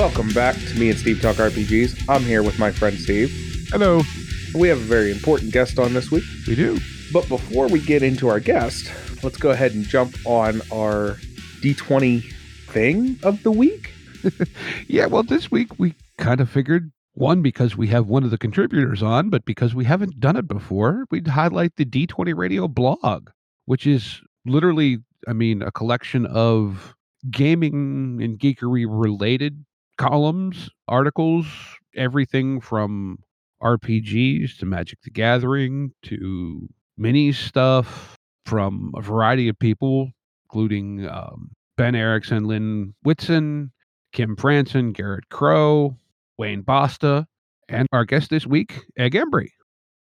Welcome back to me and Steve Talk RPGs. I'm here with my friend Steve. Hello. We have a very important guest on this week. We do. But before we get into our guest, let's go ahead and jump on our D20 thing of the week. Yeah, well, this week we kind of figured one, because we have one of the contributors on, but because we haven't done it before, we'd highlight the D20 Radio blog, which is literally, I mean, a collection of gaming and geekery related columns, articles, everything from RPGs to Magic the Gathering to mini stuff from a variety of people, including um, Ben Erickson, Lynn Whitson, Kim Franson, Garrett Crow, Wayne Basta, and our guest this week, Egg Embry.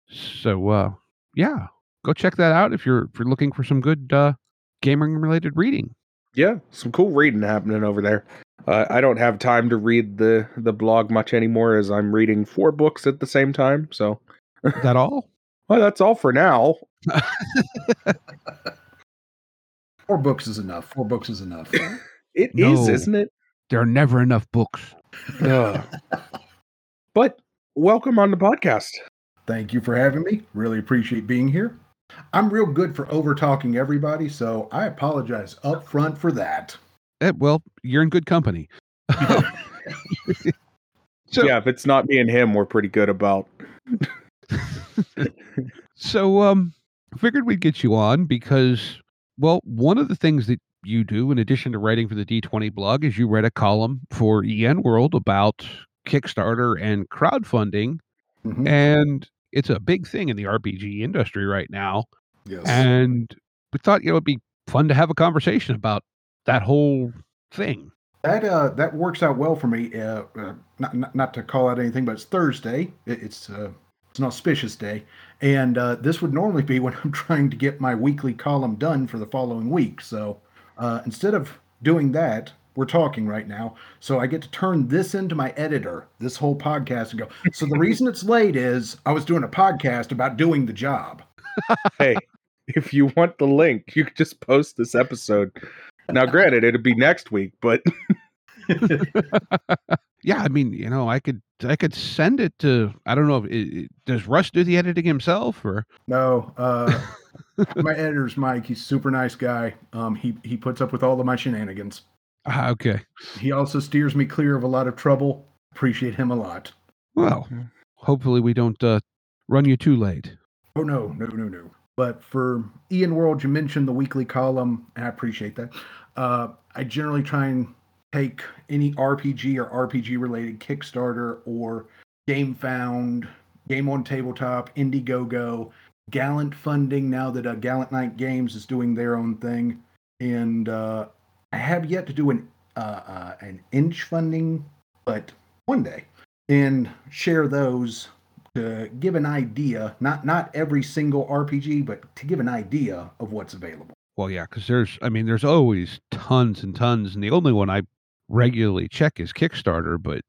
So, uh, yeah, go check that out if you're if you're looking for some good uh, gaming related reading. Yeah, some cool reading happening over there. Uh, I don't have time to read the the blog much anymore as I'm reading four books at the same time. So, Is that all? well, that's all for now. Four books is enough. Four books is enough. It is, No. isn't it? There are never enough books. Ugh. but welcome on the podcast. Thank you for having me. Really appreciate being here. I'm real good for over talking everybody, so I apologize up front for that. Eh, well, you're in good company. So- yeah, if it's not me and him, we're pretty good about. So, um, figured we'd get you on because, well, one of the things that you do, in addition to writing for the D20 blog, is you write a column for EN World about Kickstarter and crowdfunding, Mhm. and it's a big thing in the RPG industry right now. Yes. And we thought you know, it'd be fun to have a conversation about that whole thing. that uh, that works out well for me. Uh, uh, not, not not to call out anything, but it's Thursday. It, it's uh, it's an auspicious day, and uh, this would normally be when I'm trying to get my weekly column done for the following week. So uh, instead of doing that, we're talking right now. So I get to turn this into my editor, this whole podcast, and go. So the reason it's late is I was doing a podcast about doing the job. hey, if you want the link, you could just post this episode. Now, granted, it'd be next week, but Yeah, I mean, you know, I could I could send it to I don't know. If it, it- does Russ do the editing himself or? No, uh, my editor's Mike. He's a super nice guy. Um, he he puts up with all of my shenanigans. Ah, okay. He also steers me clear of a lot of trouble. Appreciate him a lot. Well, hopefully we don't uh, run you too late. Oh no, no, no, no. But for EN World, you mentioned the weekly column, and I appreciate that. Uh, I generally try and take any RPG or RPG related Kickstarter or Gamefound, Game on Tabletop, Indiegogo, Gallant funding. Now that uh, Gallant Knight Games is doing their own thing, and uh, I have yet to do an uh, uh, an inch funding, but one day, and share those to give an idea, not not every single RPG, but to give an idea of what's available. Well, yeah, because there's I mean, there's always tons and tons, and the only one I regularly check is Kickstarter, but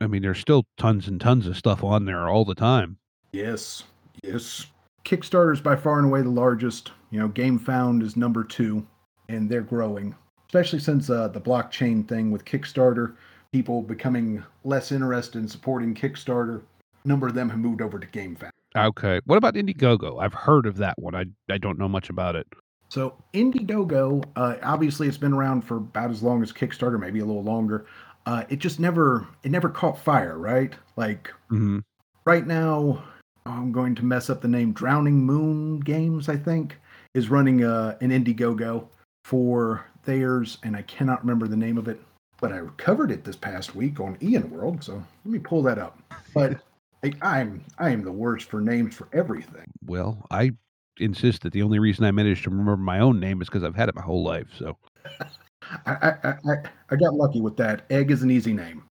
I mean, there's still tons and tons of stuff on there all the time. Yes, yes. Kickstarter is by far and away the largest. You know, Gamefound is number two, and they're growing, especially since uh, the blockchain thing with Kickstarter. People becoming less interested in supporting Kickstarter. A number of them have moved over to Gamefound. Okay, what about Indiegogo? I've heard of that one. I I don't know much about it. So Indiegogo, uh, obviously, it's been around for about as long as Kickstarter, maybe a little longer. Uh, it just never, it never caught fire, right? Like hmm right now, I'm going to mess up the name. Drowning Moon Games, I think, is running uh, an Indiegogo for theirs, and I cannot remember the name of it. But I covered it this past week on EN World, so let me pull that up. But I, I'm I am the worst for names for everything. Well, I insist that the only reason I managed to remember my own name is because I've had it my whole life. So I, I, I, I got lucky with that. Egg is an easy name.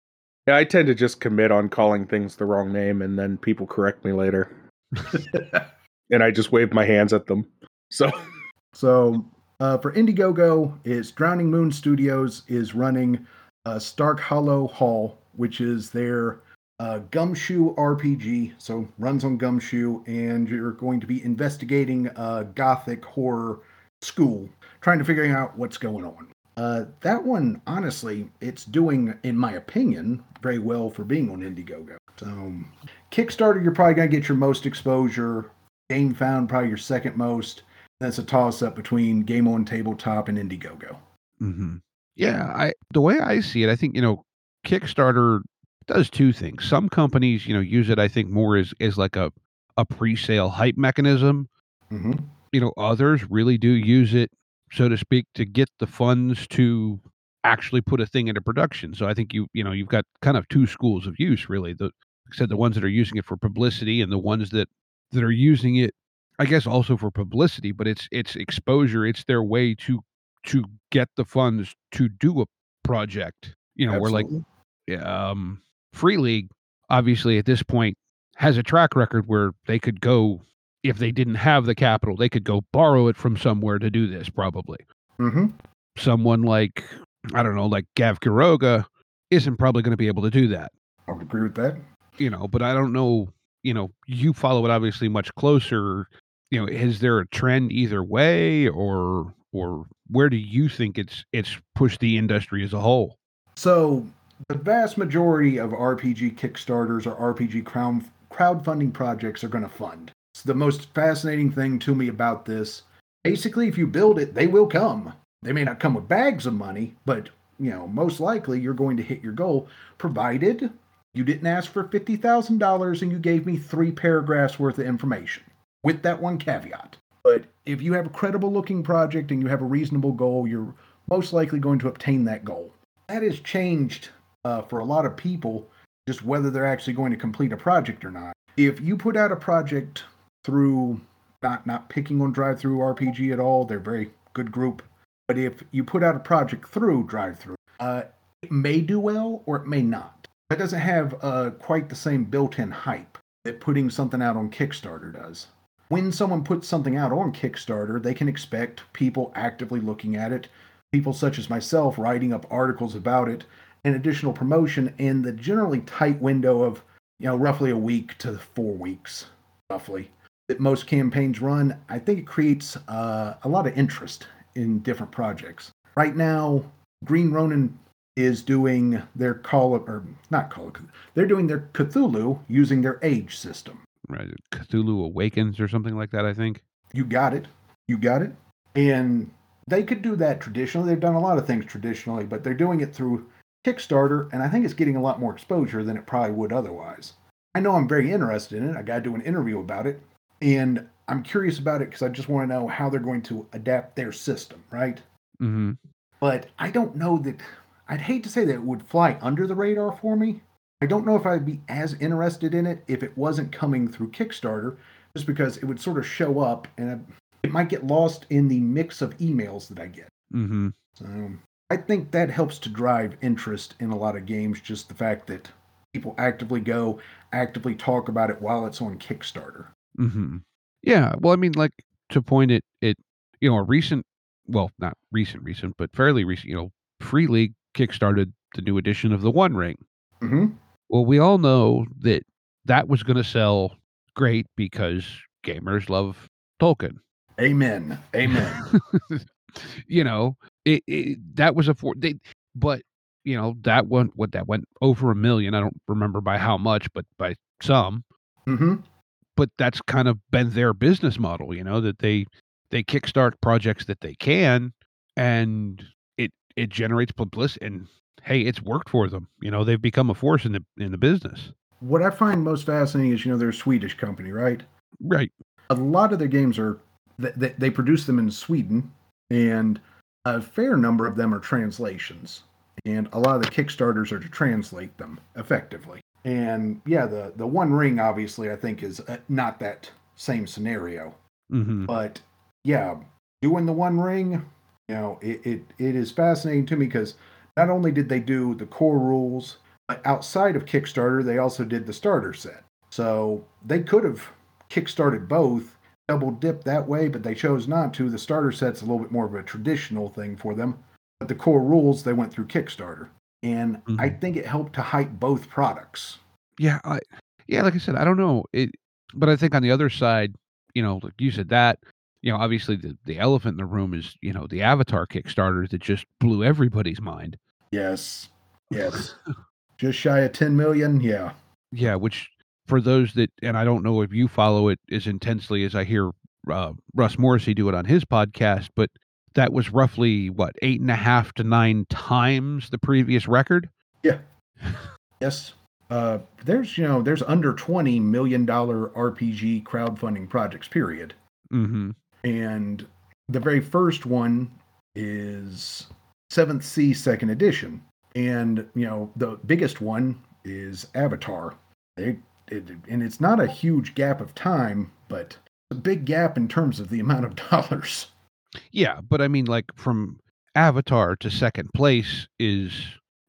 Yeah, I tend to just commit on calling things the wrong name, and then people correct me later, and I just wave my hands at them. So So uh, for Indiegogo, is Drowning Moon Studios is running uh, Stark Hollow Hall, which is their uh, Gumshoe RPG. So runs on Gumshoe, and you're going to be investigating a gothic horror school, trying to figure out what's going on. Uh, that one, honestly, it's doing, in my opinion, very well for being on Indiegogo. So, Kickstarter, you're probably going to get your most exposure. Gamefound, probably your second most. That's a toss up between Game on Tabletop and Indiegogo. hmm Yeah, I the way I see it, I think you know, Kickstarter does two things. Some companies, you know, use it. I think more as as like a a pre-sale hype mechanism. hmm You know, others really do use it, so to speak, to get the funds to actually put a thing into production. So I think you you know you've got kind of two schools of use really. The like I said the ones that are using it for publicity and the ones that that are using it, I guess, also for publicity. But it's it's exposure. It's their way to to get the funds to do a project. You know, where like um, Free League, obviously at this point, has a track record where they could go, if they didn't have the capital, they could go borrow it from somewhere to do this, probably. hmm Someone like, I don't know, like Gav Kiroga isn't probably going to be able to do that, I would agree with that. you know, but I don't know, you know, you follow it obviously much closer. You know, is there a trend either way or or where do you think it's it's pushed the industry as a whole? So, the vast majority of RPG Kickstarters or RPG crowd, crowdfunding projects are going to fund. It's the most fascinating thing to me about this. Basically, if you build it, they will come. They may not come with bags of money, but you know, most likely you're going to hit your goal, provided you didn't ask for fifty thousand dollars and you gave me three paragraphs worth of information. With that one caveat. But if you have a credible looking project and you have a reasonable goal, you're most likely going to obtain that goal. That has changed uh, for a lot of people, just whether they're actually going to complete a project or not. If you put out a project through not not picking on DriveThruRPG at all, they're a very good group. But if you put out a project through DriveThru, uh, it may do well or it may not. That doesn't have uh, quite the same built-in hype that putting something out on Kickstarter does. When someone puts something out on Kickstarter, they can expect people actively looking at it, people such as myself writing up articles about it, and additional promotion in the generally tight window of, you know, roughly a week to four weeks, roughly, that most campaigns run. I think it creates uh, a lot of interest in different projects. Right now, Green Ronin is doing their call of, or not call of, they're doing their Cthulhu using their age system. Right, Cthulhu Awakens or something like that. I think. You got it. You got it. And they could do that traditionally. They've done a lot of things traditionally, but they're doing it through Kickstarter, and I think it's getting a lot more exposure than it probably would otherwise. I know I'm very interested in it. I got to do an interview about it, and I'm curious about it because I just want to know how they're going to adapt their system, right? Mm-hmm. But I don't know that. I'd hate to say that it would fly under the radar for me. I don't know if I'd be as interested in it if it wasn't coming through Kickstarter, just because it would sort of show up and I- it might get lost in the mix of emails that I get. hmm So I think that helps to drive interest in a lot of games, just the fact that people actively go, actively talk about it while it's on Kickstarter. hmm Yeah. Well, I mean, like to point it, it, you know, a recent, well, not recent, recent, but fairly recent, you know, Free League kickstarted the new edition of the One Ring. hmm Well, we all know that that was going to sell great because gamers love Tolkien. Amen. Amen. you know, it, it that was a for they, but you know that went what that went over a million. I don't remember by how much, but by some. hmm but that's kind of been their business model you know that they they kickstart projects that they can and it it generates publicity and hey it's worked for them you know they've become a force in the in the business What I find most fascinating is, you know, they're a Swedish company, right? right a lot of their games are they, they produce them in Sweden, and a fair number of them are translations, and a lot of the kickstarters are to translate them effectively. And yeah, the the One Ring obviously I think is uh, not that same scenario. hmm But yeah, doing the One Ring, you know, it it, it is fascinating to me because not only did they do the core rules, but outside of Kickstarter, they also did the starter set. So they could have kickstarted both, double dipped that way, but they chose not to. The starter set's a little bit more of a traditional thing for them, but the core rules they went through Kickstarter, and I Mhm. think it helped to hype both products. Yeah, I, yeah, like I said, I don't know it, but I think on the other side, you know, like you said that, you know, obviously the the elephant in the room is you know the Avatar Kickstarter that just blew everybody's mind. Yes, yes, just shy of ten million. Yeah. Yeah, which for those that, and I don't know if you follow it as intensely as I hear uh, Russ Morrissey do it on his podcast, but that was roughly what eight and a half to nine times the previous record. Yeah. yes. Uh, there's you know there's under twenty million dollar RPG crowdfunding projects. Period. Mm-hmm. And the very first one is Seventh Sea Second Edition, and you know the biggest one is Avatar. They it, and it's not a huge gap of time, but a big gap in terms of the amount of dollars. Yeah, but I mean, like from Avatar to second place is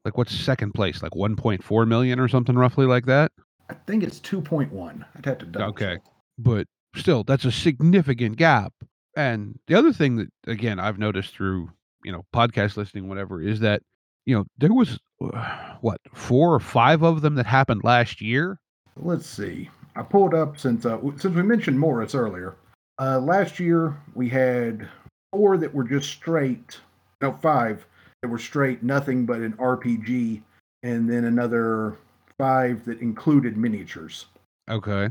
like what's second place? Like 1.4 million or something, roughly like that. I think it's two point one. I'd have to double. Okay. But still, that's a significant gap. And the other thing that, again, I've noticed through you know podcast listening, whatever, is that you know there was uh, what four or five of them that happened last year. Let's see. I pulled up since uh, since we mentioned Morrus earlier. Uh, last year we had four that were just straight. No, five that were straight, nothing but an RPG, and then another five that included miniatures. Okay.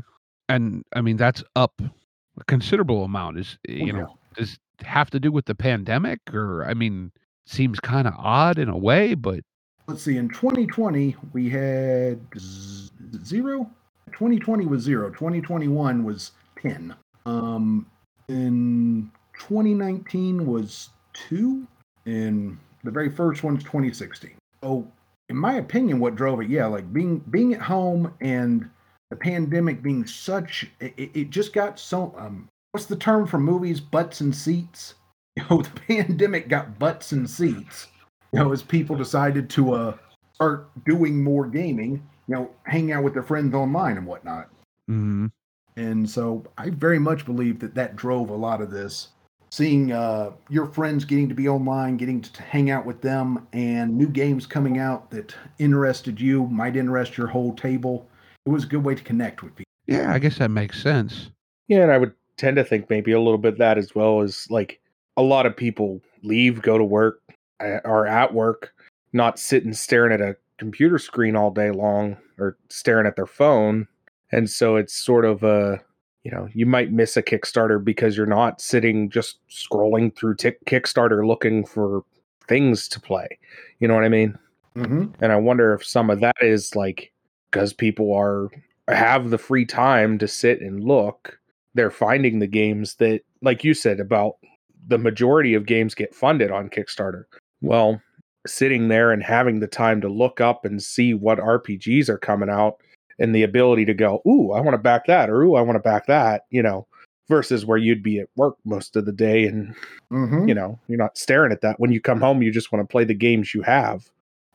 And I mean that's up a considerable amount. Is you Oh, know does it have to do with the pandemic or I mean seems kind of odd in a way, but Let's see. In 2020 we had z- zero. 2020 was zero. 2021 was ten. Um, in 2019 was two, and the very first one's 2016. Oh, in my opinion, what drove it, yeah, like being being at home and the pandemic being such, it, it- just got so. Um, what's the term for movies? Butts and seats. You know, the pandemic got butts and seats. You know, as people decided to uh start doing more gaming, you know, hang out with their friends online and whatnot. mm-hmm. And so I very much believe that that drove a lot of this. Seeing uh, your friends getting to be online, getting to hang out with them, and new games coming out that interested you, might interest your whole table. It was a good way to connect with people. yeah, I guess that makes sense. Yeah, and I would tend to think maybe a little bit that as well as like a lot of people leave, go to work, uh, are at work, not sitting staring at a computer screen all day long or staring at their phone. And so it's sort of a, you know, you might miss a Kickstarter because you're not sitting just scrolling through tick Kickstarter looking for things to play. You know what I mean? Mm-hmm. and i wonder if some of that is like because people are have the free time to sit and look they're finding the games that like you said about the majority of games get funded on kickstarter well sitting there and having the time to look up and see what rpgs are coming out and the ability to go ooh i want to back that or ooh i want to back that you know versus where you'd be at work most of the day and Mm-hmm. you know you're not staring at that when you come home you just want to play the games you have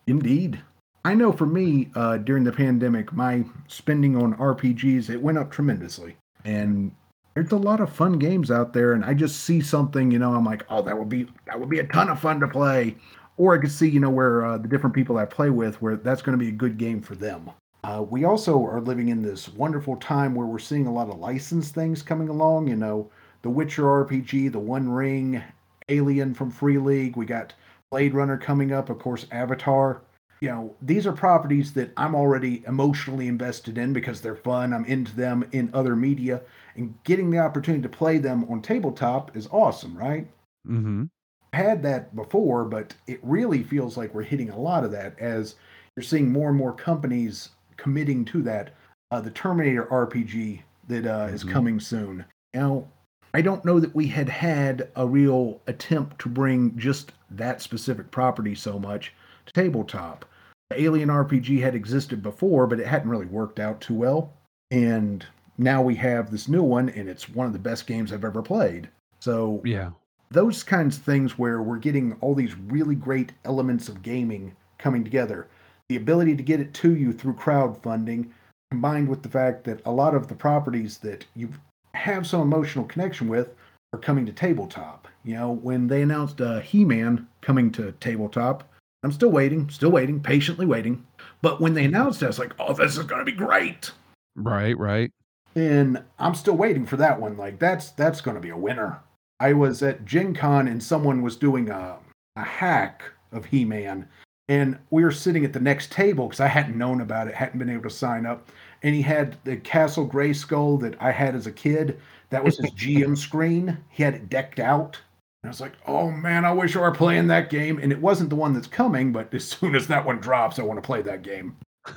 Indeed. I know for me, uh, during the pandemic, my spending on RPGs it went up tremendously, and there's a lot of fun games out there. And I just see something, you know, I'm like, oh, that would be that would be a ton of fun to play. Or I could see, you know, where uh, the different people I play with, where that's going to be a good game for them. Uh, we also are living in this wonderful time where we're seeing a lot of licensed things coming along. You know, the Witcher RPG, the One Ring, Alien from Free League. We got Blade Runner coming up, of course, Avatar. You know, these are properties that I'm already emotionally invested in because they're fun. I'm into them in other media, and getting the opportunity to play them on tabletop is awesome, right? Mm-hmm. I Had that before, but it really feels like we're hitting a lot of that as you're seeing more and more companies committing to that. Uh, the Terminator RPG that uh, is Mhm. coming soon. Now, I don't know that we had had a real attempt to bring just that specific property so much to tabletop. Alien RPG had existed before, but it hadn't really worked out too well. And now we have this new one, and it's one of the best games I've ever played. So Yeah. those kinds of things where we're getting all these really great elements of gaming coming together. The ability to get it to you through crowdfunding, combined with the fact that a lot of the properties that you have some emotional connection with are coming to tabletop. You know, when they announced uh, He Man coming to tabletop, I'm still waiting, still waiting, patiently waiting. But when they announced it, I was like, oh, this is going to be great. Right, right. And I'm still waiting for that one. Like, that's that's going to be a winner. I was at Gen Con and someone was doing a, a hack of He Man. And we were sitting at the next table because I hadn't known about it, hadn't been able to sign up. And he had the Castle Grayskull that I had as a kid. That was his GM screen. He had it decked out. And I was like, oh man, I wish I were playing that game. And it wasn't the one that's coming, but as soon as that one drops, I want to play that game.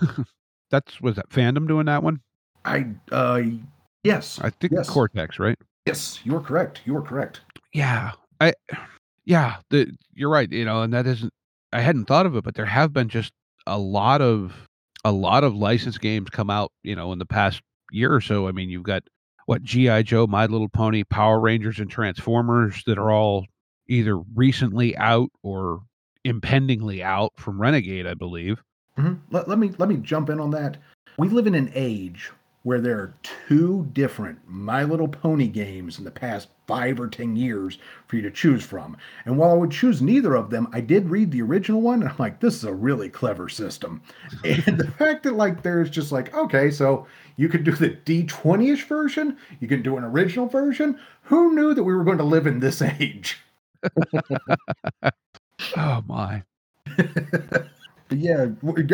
That's was that fandom doing that one? I, uh, yes. I think Yes. Cortex, right? Yes, you are correct. You are correct. Yeah. I yeah, the you're right, you know, and that isn't I hadn't thought of it, but there have been just a lot of a lot of licensed games come out, you know, in the past year or so. I mean, you've got what GI Joe, My Little Pony, Power Rangers and Transformers that are all either recently out or impendingly out from Renegade, I believe. Mhm. Let, let me let me jump in on that. We live in an age where there are two different My Little Pony games in the past five or ten years for you to choose from. And while I would choose neither of them, I did read the original one, and I'm like, this is a really clever system. And the fact that like there's just like, okay, so you could do the D20ish version, you can do an original version. Who knew that we were going to live in this age? Oh my. Yeah,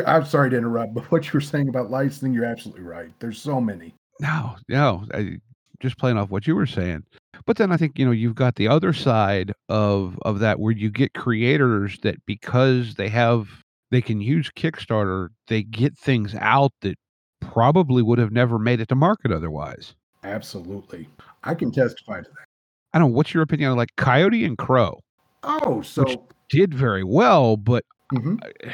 I'm sorry to interrupt, but what you were saying about licensing, you're absolutely right. There's so many. No, no, I, just playing off what you were saying. But then I think you know you've got the other side of of that where you get creators that because they have they can use Kickstarter, they get things out that probably would have never made it to market otherwise. Absolutely. I can testify to that. I don't know. What's your opinion on like Coyote and Crow? Oh, so Did very well, but mhm, I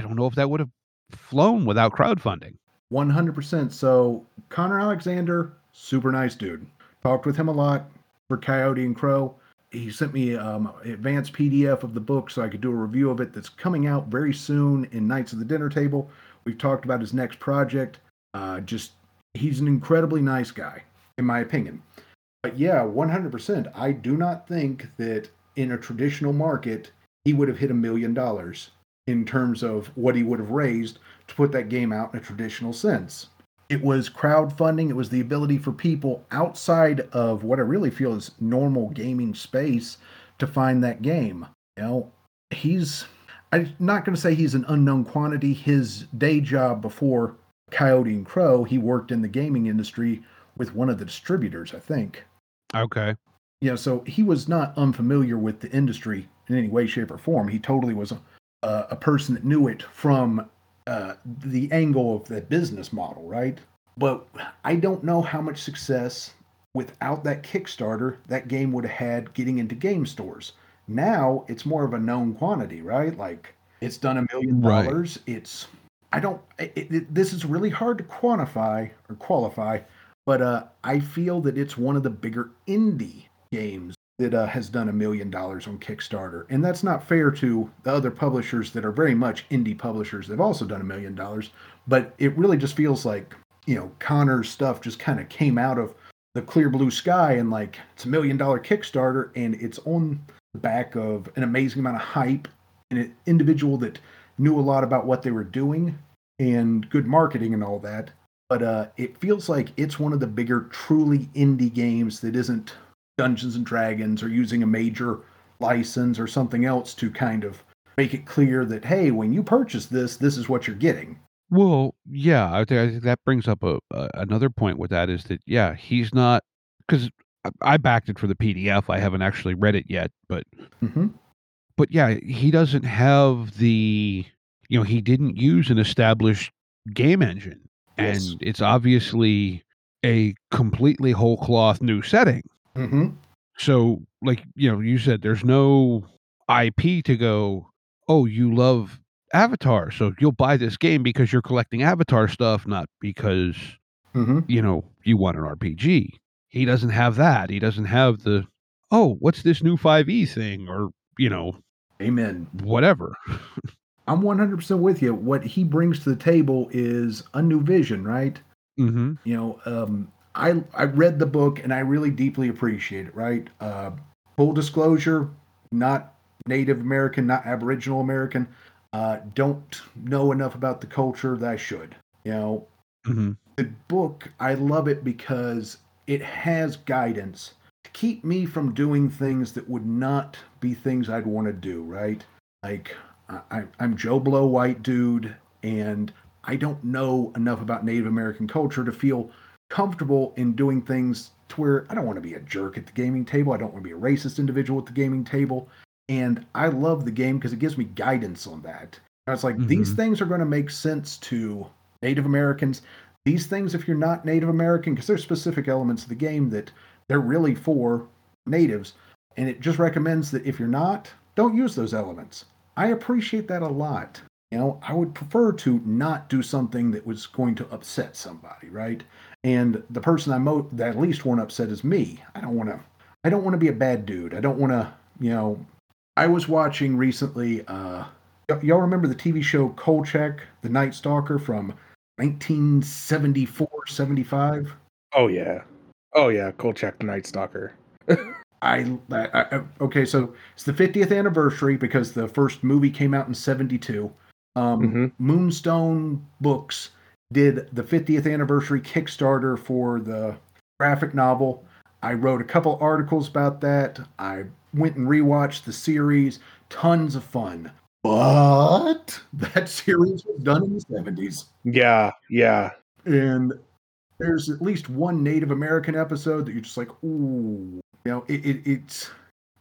don't know if that would have flown without crowdfunding. 100%. So Connor Alexander, super nice dude. Talked with him a lot for Coyote and Crow. He sent me um, an advanced PDF of the book so I could do a review of it that's coming out very soon in Knights of the Dinner Table. We've talked about his next project. Uh, just, he's an incredibly nice guy, in my opinion. But yeah, 100%. I do not think that in a traditional market, he would have hit a million dollars in terms of what he would have raised to put that game out in a traditional sense. It was crowdfunding, it was the ability for people outside of what I really feel is normal gaming space to find that game. You know, he's I'm not going to say he's an unknown quantity. His day job before Coyote and Crow, he worked in the gaming industry with one of the distributors, I think. Okay. Yeah, so he was not unfamiliar with the industry in any way, shape, or form. He totally was a, a, person that knew it from uh, the angle of the business model, right? But I don't know how much success without that Kickstarter that game would have had getting into game stores. Now it's more of a known quantity, right? Like it's done a million dollars. It's I don't. It, it, this is really hard to quantify or qualify, but uh, I feel that it's one of the bigger indie games that uh, has done a million dollars on Kickstarter, and that's not fair to the other publishers that are very much indie publishers. They've also done a million dollars, but it really just feels like you know Connor's stuff just kind of came out of the clear blue sky and like it's a million dollar Kickstarter, and it's on the back of an amazing amount of hype and an individual that knew a lot about what they were doing and good marketing and all that. But uh, it feels like it's one of the bigger, truly indie games that isn't Dungeons and Dragons or using a major license or something else to kind of make it clear that hey, when you purchase this, this is what you're getting. Well, yeah, I think, I think that brings up a, a another point with that is that yeah, he's not because I backed it for the PDF. I haven't actually read it yet, but hmm but yeah, he doesn't have the you know he didn't use an established game engine, Yes. and it's obviously a completely whole cloth new setting. Hmm So, like you know, you said there's no IP to go. Oh, you love Avatar, so you'll buy this game because you're collecting Avatar stuff, not because Mm-hmm. you know, you want an RPG. He doesn't have that. He doesn't have the, oh, what's this new 5e thing? Or, you know, Amen. whatever. I'm 100% with you. What he brings to the table is a new vision, right? Mm-hmm. You know, um, I I read the book and I really deeply appreciate it. Right. Uh, full disclosure, not Native American, not Aboriginal American. Uh, don't know enough about the culture that I should. You know, Mm-hmm. the book I love it because it has guidance to keep me from doing things that would not be things I'd want to do. Right. Like I, I- I'm Joe Blow, white dude, and I don't know enough about Native American culture to feel comfortable in doing things to where I don't want to be a jerk at the gaming table. I don't want to be a racist individual at the gaming table. And I love the game because it gives me guidance on that. I was like, these Mhm. things are going to make sense to Native Americans. These things, if you're not Native American, because there's specific elements of the game that they're really for natives. And it just recommends that if you're not, don't use those elements. I appreciate that a lot. You know, I would prefer to not do something that was going to upset somebody, right? And the person I mo- that at least to upset is me. I don't want to. I don't want to be a bad dude. I don't want to. You know, I was watching recently. uh y- Y'all remember the TV show Kolchak, the Night Stalker from 1974, 75? Oh yeah. Oh yeah, Kolchak the Night Stalker. I, I, I okay, so it's the 50th anniversary because the first movie came out in 72. Um, Mhm. Moonstone Books did the 50th anniversary Kickstarter for the graphic novel. I wrote a couple articles about that. I went and rewatched the series. Tons of fun. But that series was done in the 70s. Yeah, yeah. And there's at least one Native American episode that you're just like, ooh, you know, it, it it's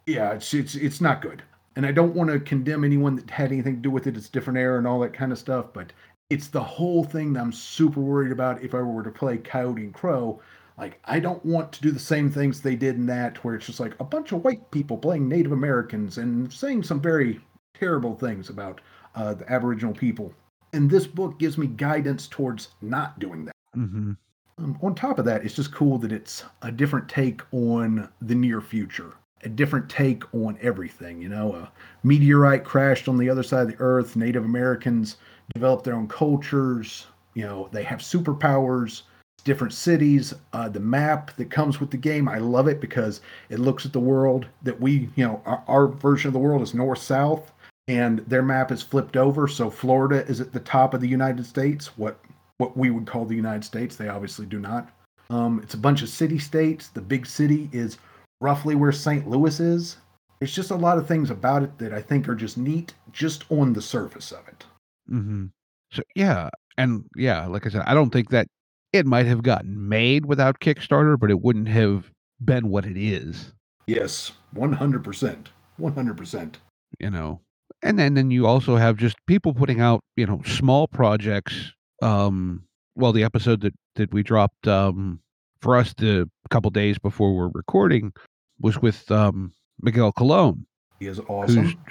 yeah, it's it's it's not good. And I don't want to condemn anyone that had anything to do with it. It's different era and all that kind of stuff, but it's the whole thing that I'm super worried about if I were to play Coyote and Crow. Like, I don't want to do the same things they did in that, where it's just like a bunch of white people playing Native Americans and saying some very terrible things about uh, the Aboriginal people. And this book gives me guidance towards not doing that. Mm-hmm. Um, on top of that, it's just cool that it's a different take on the near future, a different take on everything. You know, a meteorite crashed on the other side of the earth. Native Americans developed their own cultures. You know, they have superpowers. Different cities. Uh, the map that comes with the game, I love it because it looks at the world that we, you know, our, our version of the world is north south, and their map is flipped over. So Florida is at the top of the United States. What what we would call the United States. They obviously do not. Um, it's a bunch of city states. The big city is roughly where St. Louis is. There's just a lot of things about it that I think are just neat, just on the surface of it. Mm-hmm. So yeah, and yeah, like I said, I don't think that it might have gotten made without Kickstarter, but it wouldn't have been what it is. Yes, 100%. 100%. you know and then then you also have just people putting out you know small projects um well the episode that that we dropped um for us the couple days before we're recording was with um miguel Colon, He is who's awesome.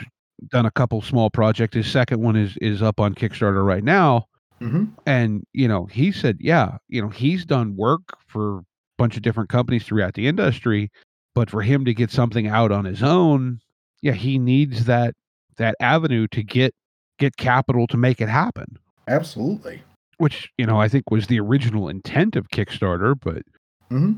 Done a couple small projects. His second one is is up on kickstarter right now. Hmm and you know he said yeah you know he's done work for a bunch of different companies throughout the industry but for him to get something out on his own yeah he needs that that avenue to get get capital to make it happen. Absolutely. which you know i think was the original intent of kickstarter but hmm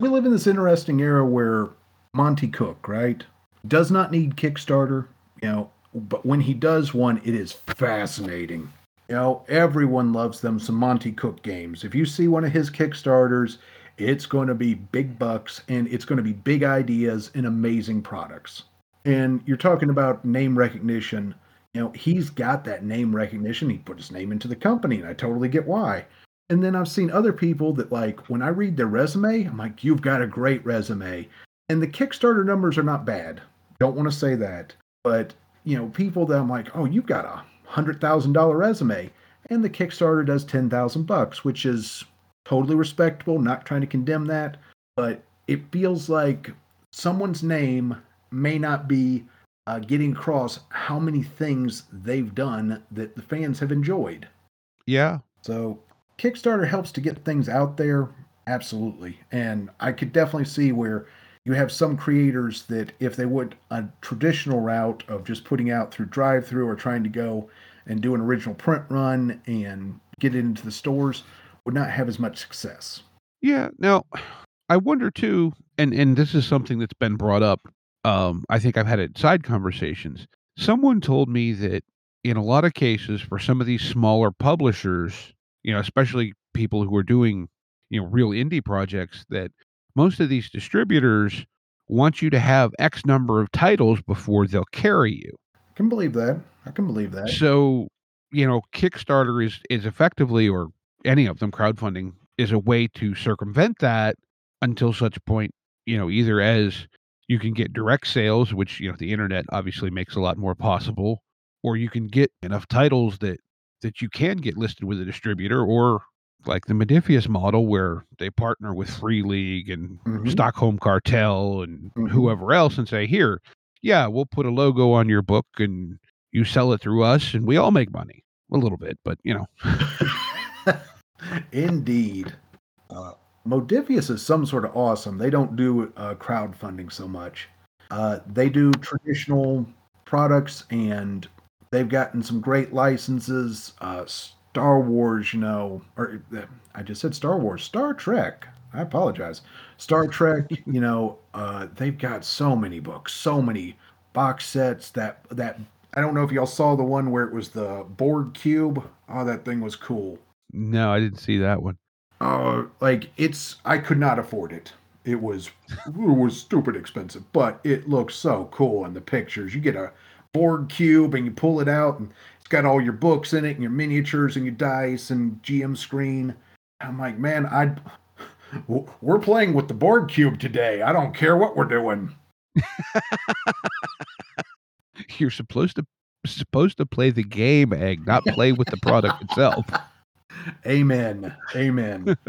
We live in this interesting era where Monte Cook, right, does not need Kickstarter, you know, but when he does one, it is fascinating. You know, everyone loves them some Monte Cook games. If you see one of his Kickstarters, it's going to be big bucks and it's going to be big ideas and amazing products. And you're talking about name recognition. You know, he's got that name recognition. He put his name into the company, and I totally get why. And then I've seen other people that, like, when I read their resume, I'm like, you've got a great resume. And the Kickstarter numbers are not bad. Don't want to say that. But, you know, people that I'm like, oh, you've got a $100,000 resume. And the Kickstarter does 10,000 bucks, which is totally respectable. Not trying to condemn that. But it feels like someone's name may not be uh, getting across how many things they've done that the fans have enjoyed. yeah So Kickstarter helps to get things out there, absolutely. And I could definitely see where you have some creators that if they went a traditional route of just putting out through drive through or trying to go and do an original print run and get it into the stores would not have as much success. Yeah. Now, I wonder too, and and this is something that's been brought up. Um, I think I've had it side conversations. Someone told me that in a lot of cases, for some of these smaller publishers, you know, especially people who are doing you know real indie projects, that most of these distributors want you to have X number of titles before they'll carry you. I can believe that. I can believe that. So, you know, Kickstarter is is effectively, or any of them, crowdfunding is a way to circumvent that until such point, you know, either as you can get direct sales, which you know the internet obviously makes a lot more possible, or you can get enough titles that that you can get listed with a distributor, or like the Modiphius model where they partner with Free League and Mhm. Stockholm Kartell and Mhm. whoever else and say, here, yeah, we'll put a logo on your book and you sell it through us and we all make money a little bit, but you know, Indeed. Uh, Modiphius is some sort of awesome. They don't do uh, crowdfunding so much. Uh, they do traditional products and they've gotten some great licenses. Uh, Star Wars, you know, or I just said Star Wars, Star Trek. I apologize. Star Trek, you know, uh, they've got so many books, so many box sets that that I don't know if y'all saw the one where it was the Borg cube. Oh, that thing was cool. no, I didn't see that one. Uh, like it's I could not afford it. It was it was stupid expensive, but it looks so cool in the pictures. You get a Borg cube and you pull it out, and it's got all your books in it, and your miniatures, and your dice, and GM screen. I'm like, man, I we're playing with the Borg cube today. I don't care what we're doing. You're supposed to supposed to play the game, egg, not play with the product itself. Amen. Amen.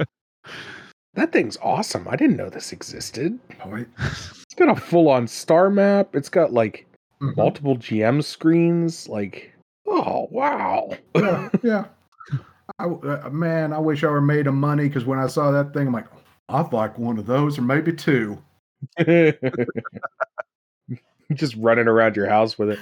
That thing's awesome. I didn't know this existed. Oh, it- It's got a full on star map. It's got like Mhm. multiple GM screens. Like, oh wow. yeah, yeah. I, uh, man, I wish I were made of money because when I saw that thing, I'm like, I'd like one of those or maybe two. Just running around your house with it.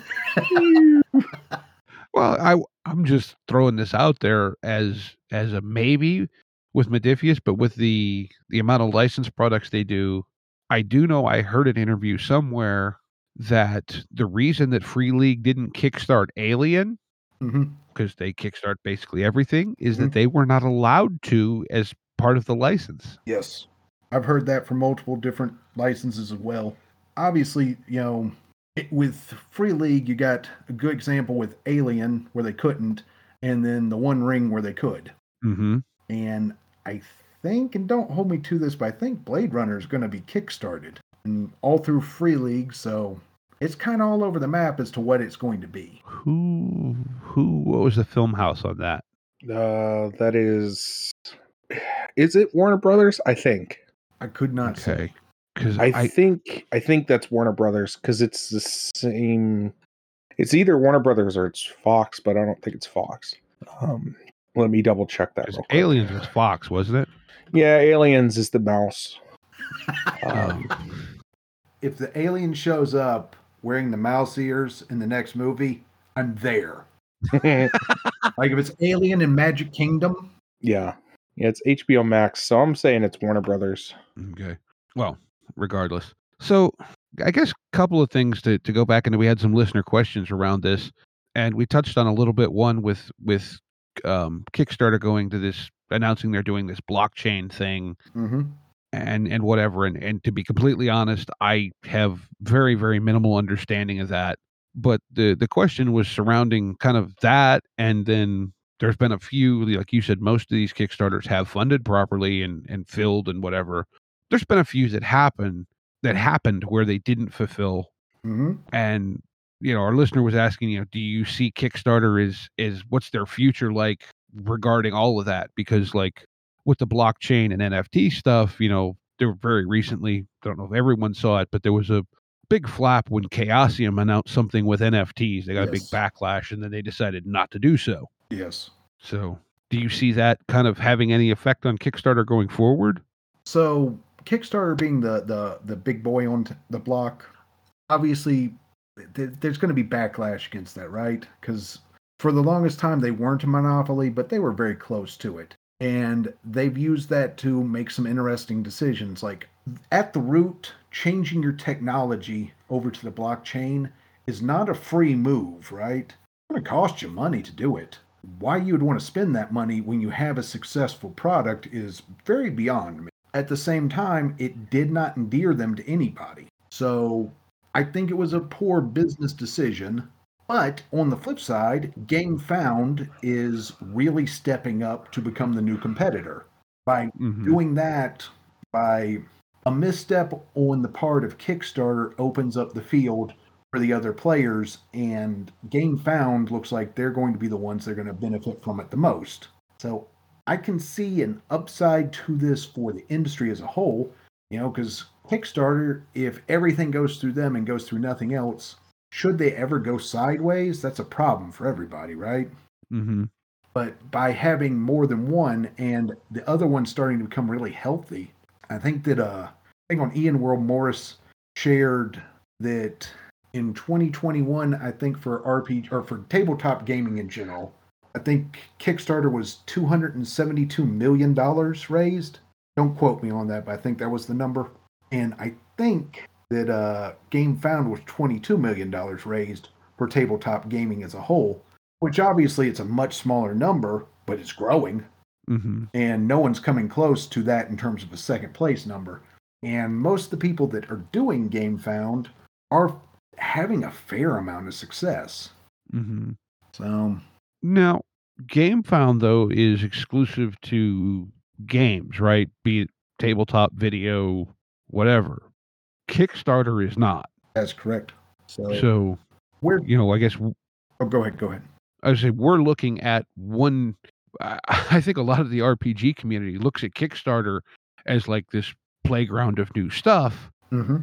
Well, I I'm just throwing this out there as as a maybe with Modiphius, but with the the amount of licensed products they do, I do know I heard an interview somewhere that the reason that Free League didn't kickstart Alien because they kickstart basically everything is Mhm. that they were not allowed to as part of the license. Yes. I've heard that from multiple different licenses as well. Obviously, you know, it, with Free League, you got a good example with Alien where they couldn't, and then the One Ring where they could. Mm-hmm. And I think, and don't hold me to this, but I think Blade Runner is going to be kickstarted and all through Free League. So it's kind of all over the map as to what it's going to be. Who who what was the film house on that? Uh, that is. Is it Warner Brothers? I think. I could not say. Because I, I, think I think that's Warner Brothers because it's the same. It's either Warner Brothers or it's Fox, but I don't think it's Fox. Um, let me double check that. Real quick. Aliens was Fox, wasn't it? Yeah, Aliens is the mouse. Um, If the alien shows up wearing the mouse ears in the next movie, I'm there. Like if it's Alien and Magic Kingdom, yeah, yeah, it's HBO Max. So I'm saying it's Warner Brothers. Okay. Well, regardless. So I guess a couple of things to, to go back into. We had some listener questions around this, and we touched on a little bit. One with with um, Kickstarter going to this announcing they're doing this blockchain thing mm-hmm. And and whatever. And and to be completely honest, I have very very minimal understanding of that. But the the question was surrounding kind of that, and then there's been a few, like you said, most of these Kickstarters have funded properly and and filled and whatever. There's been a few that happened that happened where they didn't fulfill, Mm-hmm. and you know, our listener was asking, you know, do you see Kickstarter is is what's their future like regarding all of that? Because like with the blockchain and NFT stuff, you know, there were very recently, I don't know if everyone saw it, but there was a big flap when Chaosium announced something with NFTs. They got a big backlash and then they decided not to do so. Yes. So do you see that kind of having any effect on Kickstarter going forward? So Kickstarter being the the the big boy on the block, obviously th- there's going to be backlash against that, right? Because for the longest time they weren't a monopoly, but they were very close to it, and they've used that to make some interesting decisions. Like at the root, changing your technology over to the blockchain is not a free move, right? It's going to cost you money to do it. Why you would want to spend that money when you have a successful product is very beyond me. At the same time, it did not endear them to anybody. So I think it was a poor business decision. But on the flip side, Gamefound is really stepping up to become the new competitor. By Mhm. doing that, by a misstep on the part of Kickstarter opens up the field for the other players, and Gamefound looks like they're going to be the ones that are going to benefit from it the most. So I can see an upside to this for the industry as a whole, you know, because Kickstarter, if everything goes through them and goes through nothing else, should they ever go sideways, that's a problem for everybody, right? Mm-hmm. but by having more than one and the other one starting to become really healthy, I think that uh I think on EN World Morrus shared that in 2021, I think for RPG or for tabletop gaming in general, I think Kickstarter was 272 million dollars raised. Don't quote me on that, but I think that was the number. And I think that uh Gamefound was 22 million dollars raised for tabletop gaming as a whole which obviously it's a much smaller number, but it's growing, Mm-hmm. and no one's coming close to that in terms of a second place number. And most of the people that are doing Gamefound are having a fair amount of success. Mm-hmm. So, Now, Gamefound though is exclusive to games, right? Be it tabletop, video, whatever. Kickstarter is not. that's correct. So, So, we're, you know, I guess oh, go ahead, go ahead. I would say we're looking at one. I I think a lot of the RPG community looks at Kickstarter as like this playground of new stuff, Mm-hmm.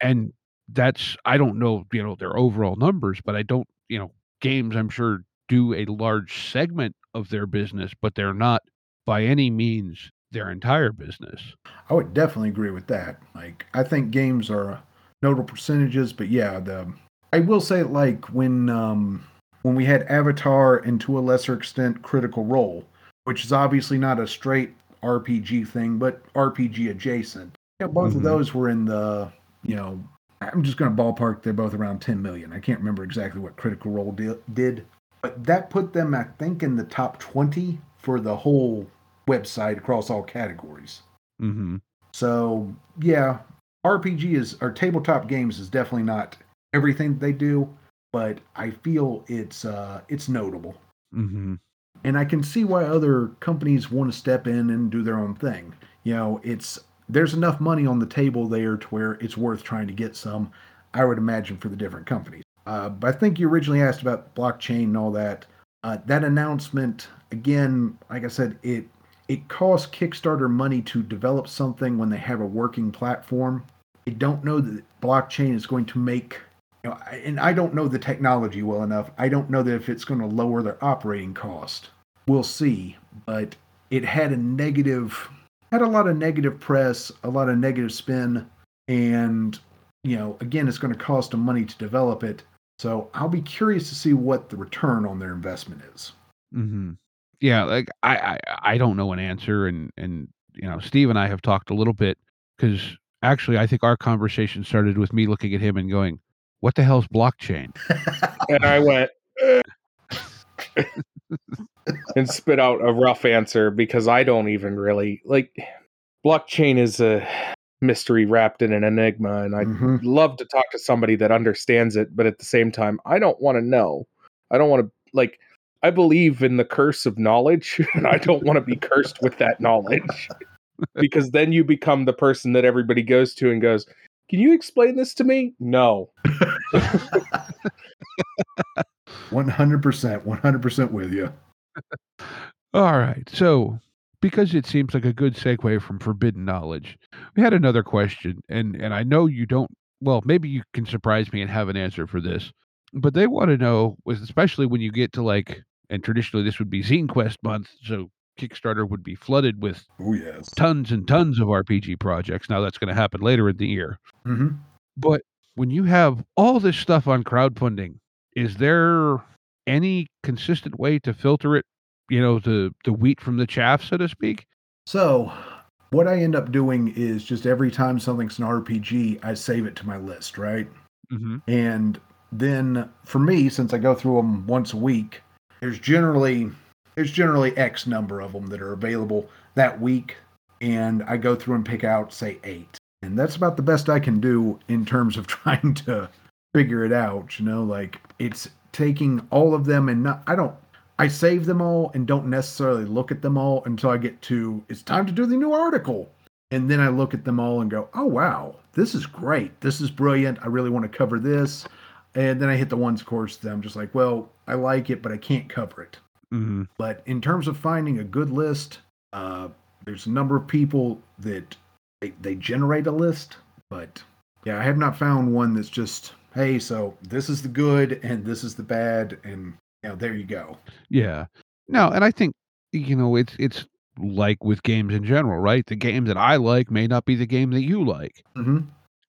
and that's I don't know, you know, their overall numbers, but I don't, you know, games I'm sure do a large segment of their business, but they're not by any means their entire business. I would definitely agree with that. Like, I think games are notable percentages, but yeah, the I will say like when um when we had Avatar and to a lesser extent Critical Role, which is obviously not a straight RPG thing, but RPG adjacent. Yeah, both Mhm. of those were in the you know I'm just going to ballpark. They're both around 10 million. I can't remember exactly what Critical Role di- did, but that put them, I think, in the top 20 for the whole website across all categories. Mm-hmm. So yeah, RPG is or tabletop games is definitely not everything they do, but I feel it's uh it's notable. Mm-hmm. And I can see why other companies want to step in and do their own thing. You know, it's there's enough money on the table there to where it's worth trying to get some, I would imagine, for the different companies. Uh, but I think you originally asked about blockchain and all that. Uh, that announcement, again, like I said, it it costs Kickstarter money to develop something when they have a working platform. I don't know that blockchain is going to make, you know, and I don't know the technology well enough. I don't know that if it's going to lower their operating cost. We'll see, but it had a negative, had a lot of negative press, a lot of negative spin, and you know, again, it's going to cost them money to develop it. So I'll be curious to see what the return on their investment is. Mm-hmm. Yeah, like I, I I don't know an answer, and and you know, Steve and I have talked a little bit because actually I think our conversation started with me looking at him and going, "What the hell's blockchain?" and I went "Eh." and spit out a rough answer because I don't even really like blockchain is a mystery wrapped in an enigma and I'd Mhm. love to talk to somebody that understands it but at the same time I don't want to know. I don't want to like I believe in the curse of knowledge and I don't want to be cursed with that knowledge because then you become the person that everybody goes to and goes, "Can you explain this to me?" No. 100%, 100% with you. All right. So, because it seems like a good segue from forbidden knowledge, we had another question, and and I know you don't. Well, maybe you can surprise me and have an answer for this, but they want to know, especially when you get to like and traditionally this would be Zine Quest month, so Kickstarter would be flooded with Oh yes. tons and tons of RPG projects. Now that's going to happen later in the year. Mm-hmm. But when you have all this stuff on crowdfunding, is there any consistent way to filter it, you know, the the wheat from the chaff, so to speak? So, what I end up doing is just every time something's an RPG, I save it to my list, right? Mm-hmm. And then for me, since I go through them once a week, there's generally there's generally X number of them that are available that week, and I go through and pick out say eight, and that's about the best I can do in terms of trying to figure it out. You know, like it's taking all of them and not I don't I save them all and don't necessarily look at them all until I get to it's time to do the new article. And then I look at them all and go, oh, wow, this is great. This is brilliant. I really want to cover this. And then I hit the ones, course, that I'm just like, well, I like it, but I can't cover it. Mm-hmm. But in terms of finding a good list, uh, there's a number of people that they, they generate a list. But yeah, I have not found one that's just, hey, so this is the good and this is the bad. And, you know, there you go. Yeah. No, and I think you know it's it's like with games in general, right? The game that I like may not be the game that you like. Mm-hmm.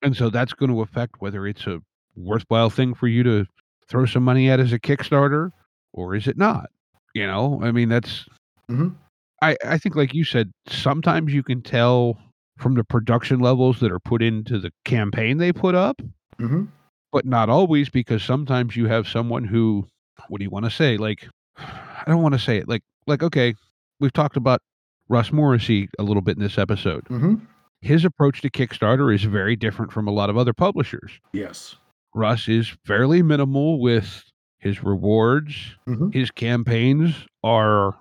And so that's going to affect whether it's a worthwhile thing for you to throw some money at as a Kickstarter or is it not? You know, I mean, that's, Mhm. I, I think, like you said, sometimes you can tell from the production levels that are put into the campaign they put up, Mm-hmm. but not always because sometimes you have someone who, what do you want to say? Like, I don't want to say it. Like, like, okay, we've talked about Russ Morrissey a little bit in this episode. Mm-hmm. His approach to Kickstarter is very different from a lot of other publishers. Yes. Russ is fairly minimal with his rewards. Mhm. His campaigns are,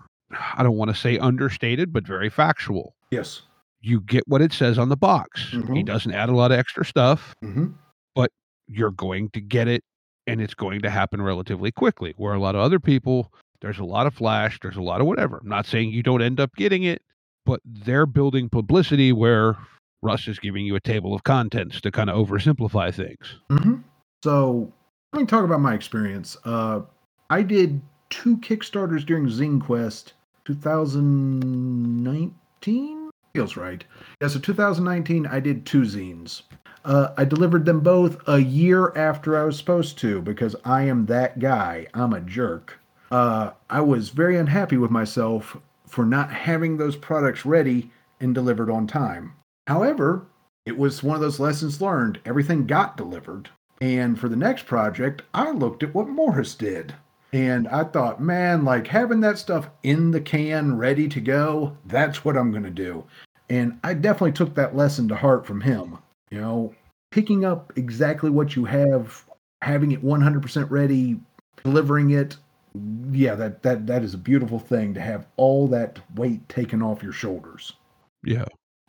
I don't want to say understated, but very factual. Yes. You get what it says on the box. He Mhm. doesn't add a lot of extra stuff. Mm-hmm. You're going to get it, and it's going to happen relatively quickly. Where a lot of other people, there's a lot of flash, there's a lot of whatever. I'm not saying you don't end up getting it, but they're building publicity where Russ is giving you a table of contents to kind of oversimplify things. Mm-hmm. So let me talk about my experience. Uh, I did two Kickstarters during Zine Quest 2019. Feels right. Yeah, so 2019, I did two zines. Uh, I delivered them both a year after I was supposed to because I am that guy. I'm a jerk. Uh, I was very unhappy with myself for not having those products ready and delivered on time. However, it was one of those lessons learned. Everything got delivered. And for the next project, I looked at what Morrus did. And I thought, man, like having that stuff in the can ready to go, that's what I'm going to do. And I definitely took that lesson to heart from him. You know, picking up exactly what you have, having it 100% ready, delivering it. Yeah, that, that, that is a beautiful thing to have all that weight taken off your shoulders. Yeah.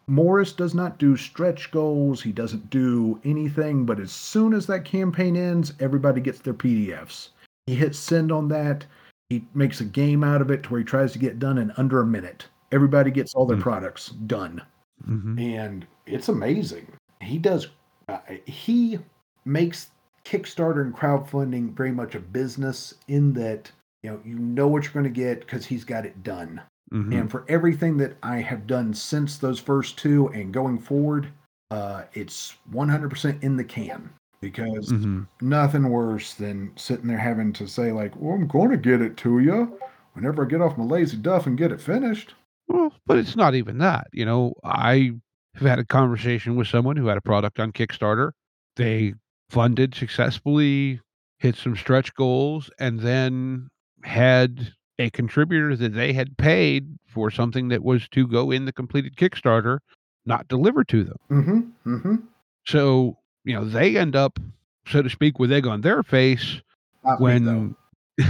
Morrus does not do stretch goals. He doesn't do anything, but as soon as that campaign ends, everybody gets their PDFs. He hits send on that. He makes a game out of it to where he tries to get done in under a minute. Everybody gets all their Hmm. products done. hmm And it's amazing. He does, uh, he makes Kickstarter and crowdfunding very much a business in that, you know, you know what you're going to get because he's got it done. Hmm And for everything that I have done since those first two and going forward, uh, it's 100% in the can because hmm nothing worse than sitting there having to say, like, well, I'm going to get it to you whenever I get off my lazy duff and get it finished. Well, but it's not even that. You know, I have had a conversation with someone who had a product on Kickstarter. They funded successfully, hit some stretch goals, and then had a contributor that they had paid for something that was to go in the completed Kickstarter not delivered to them. Mm-hmm. Mm-hmm. So, you know, they end up, so to speak, with egg on their face when.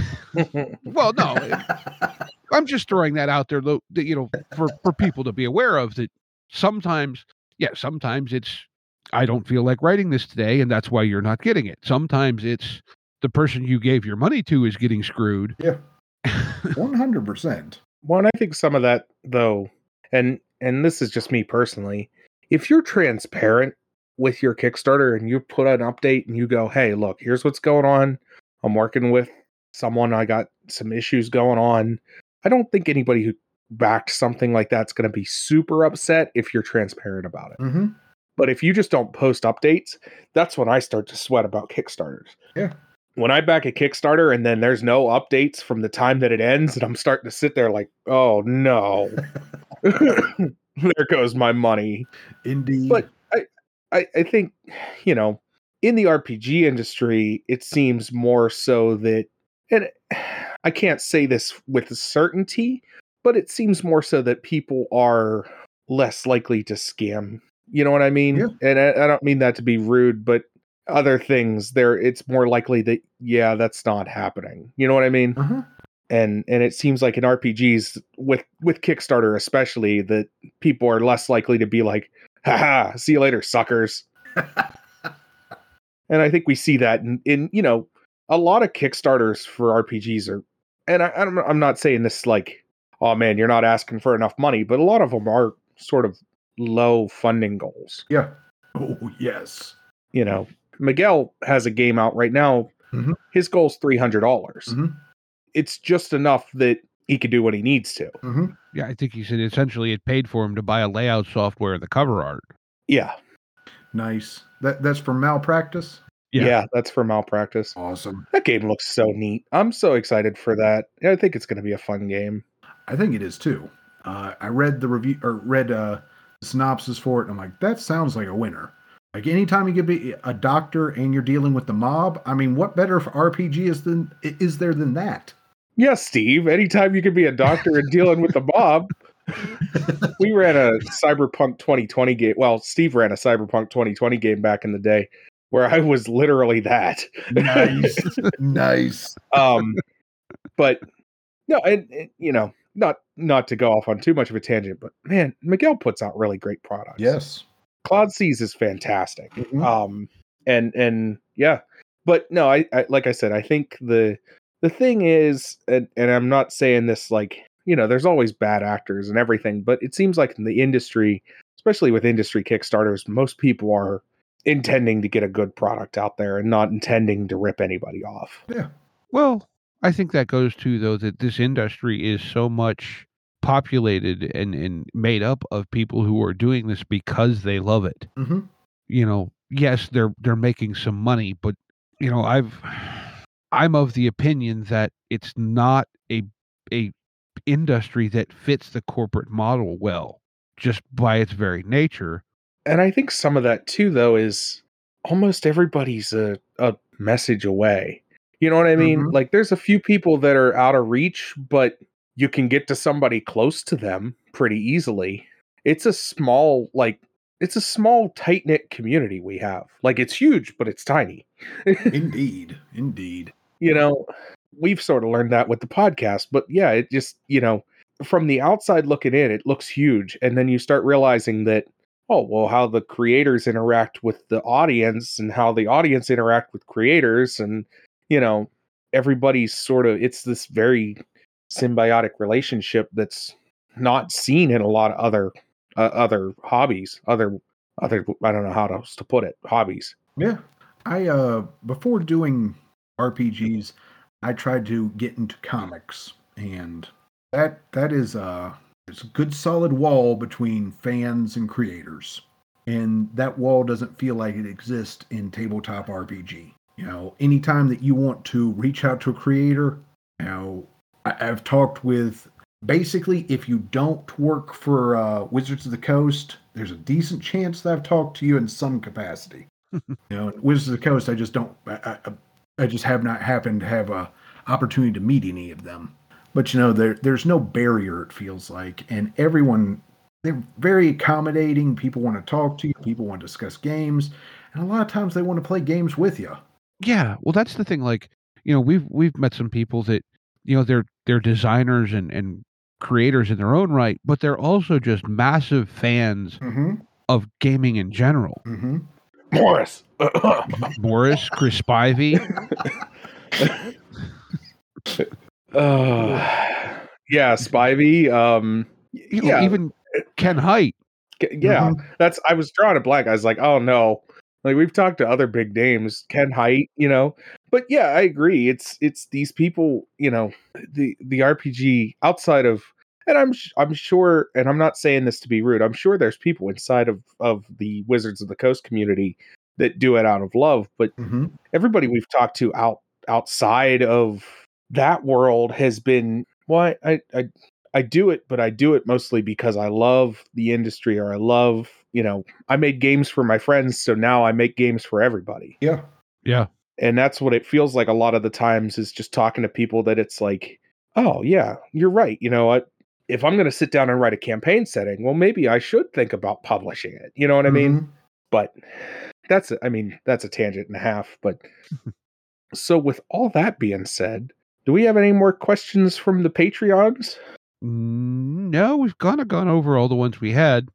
well, no, I'm just throwing that out there, you know, for, for people to be aware of that sometimes, yeah, sometimes it's, I don't feel like writing this today, and that's why you're not getting it. Sometimes it's the person you gave your money to is getting screwed. Yeah. 100%. Well, and I think some of that though, and and this is just me personally, if you're transparent with your Kickstarter and you put an update and you go, "Hey, look, here's what's going on. I'm working with someone, I got some issues going on. I don't think anybody who backed something like that's going to be super upset if you're transparent about it. Mm-hmm. But if you just don't post updates, that's when I start to sweat about Kickstarters. Yeah. When I back a Kickstarter and then there's no updates from the time that it ends, and I'm starting to sit there like, oh no, there goes my money. Indeed. But I, I I think, you know, in the RPG industry, it seems more so that, and I can't say this with certainty, but it seems more so that people are less likely to scam. You know what I mean? Yeah. And I, I don't mean that to be rude, but other things there, it's more likely that yeah, that's not happening. You know what I mean? uh-huh. and and it seems like in RPGs with with Kickstarter especially that people are less likely to be like, haha, see you later, suckers. and I think we see that in, in you know a lot of Kickstarters for RPGs are, and I, I'm I'm not saying this like, oh man, you're not asking for enough money, but a lot of them are sort of low funding goals. yeah. Oh yes. You know, Miguel has a game out right now. Mhm. His goal's three hundred dollars. Mhm. It's just enough that he can do what he needs to. Mm-hmm. Yeah, I think he said essentially it paid for him to buy a layout software and the cover art. Yeah, Nice. That that's for malpractice. Yeah. yeah, that's for malpractice. Awesome. That game looks so neat. I'm so excited for that. I think it's going to be a fun game. I think it is too. Uh, I read the review or read uh, the synopsis for it. And I'm like, that sounds like a winner. Like anytime you could be a doctor and you're dealing with the mob, I mean, what better for RPG is than is there than that? Yeah, Steve. Anytime you could be a doctor and dealing with the mob. We ran a Cyberpunk 2020 game. Well, Steve ran a Cyberpunk 2020 game back in the day where I was literally that. nice, nice. um but no and, and, you know not not to go off on too much of a tangent but man miguel puts out really great products Yes. Cloud seas is fantastic Mhm. um and and yeah but no I, I like i said i think the the thing is and, and i'm not saying this like you know there's always bad actors and everything but it seems like in the industry especially with industry kickstarters most people are intending to get a good product out there and not intending to rip anybody off Yeah. Well, I think that goes to though that this industry is so much populated and, and made up of people who are doing this because they love it. hmm You know, yes, they're they're making some money, but you know, I've I'm of the opinion that it's not a a industry that fits the corporate model well, just by its very nature. and I think some of that too, though, is almost everybody's a, a message away. You know what I mean? Mhm. Like, there's a few people that are out of reach, but you can get to somebody close to them pretty easily. It's a small, like, it's a small, tight knit community we have. Like, it's huge, but it's tiny. Indeed, indeed. you know, we've sort of learned that with the podcast, but yeah, it just, you know, from the outside looking in, it looks huge. And then you start realizing that, oh, well, how the creators interact with the audience and how the audience interact with creators. And, you know, everybody's sort of, it's this very symbiotic relationship that's not seen in a lot of other, uh, other hobbies, other, other, I don't know how else to put it, hobbies. Yeah. I uh before doing RPGs, I tried to get into comics and that that is uh there's a good solid wall between fans and creators. And that wall doesn't feel like it exists in tabletop RPG. You know, anytime that you want to reach out to a creator, you know, I, I've talked with basically if you don't work for uh, Wizards of the Coast, there's a decent chance that I've talked to you in some capacity. you know, Wizards of the Coast, I just don't. I, I, I just have not happened to have a opportunity to meet any of them. But you know, there there's no barrier. It feels like, and everyone they're very accommodating. People want to talk to you. People want to discuss games, and a lot of times they want to play games with you. Yeah, well, that's the thing. Like, you know, we've we've met some people that, you know, they're they're designers and and creators in their own right, but they're also just massive fans Mm-hmm. of gaming in general. Mm-hmm. Morrus. Morrus, Chris Spivey, Uh, yeah, Spivey. Um, yeah, even Ken Hite. Yeah. Mhm. That's. I was drawing a blank. I was like, oh no. Like we've talked to other big names, Ken Hite, you know, but yeah, I agree. It's it's these people, you know, the the RPG outside of and I'm sh- I'm sure and I'm not saying this to be rude. I'm sure there's people inside of of the Wizards of the Coast community that do it out of love, but hmm everybody we've talked to out outside of that world has been well, I I I do it, but I do it mostly because I love the industry or I love, you know, I made games for my friends, so now I make games for everybody Yeah. Yeah. And that's what it feels like a lot of the times is just talking to people that it's like oh yeah you're right you know what if i'm going to sit down and write a campaign setting well maybe i should think about publishing it you know what i mean Mhm. but that's a, i mean that's a tangent and a half but so with all that being said do we have any more questions from the patreons Mm, No, we've kind of gone over all the ones we had.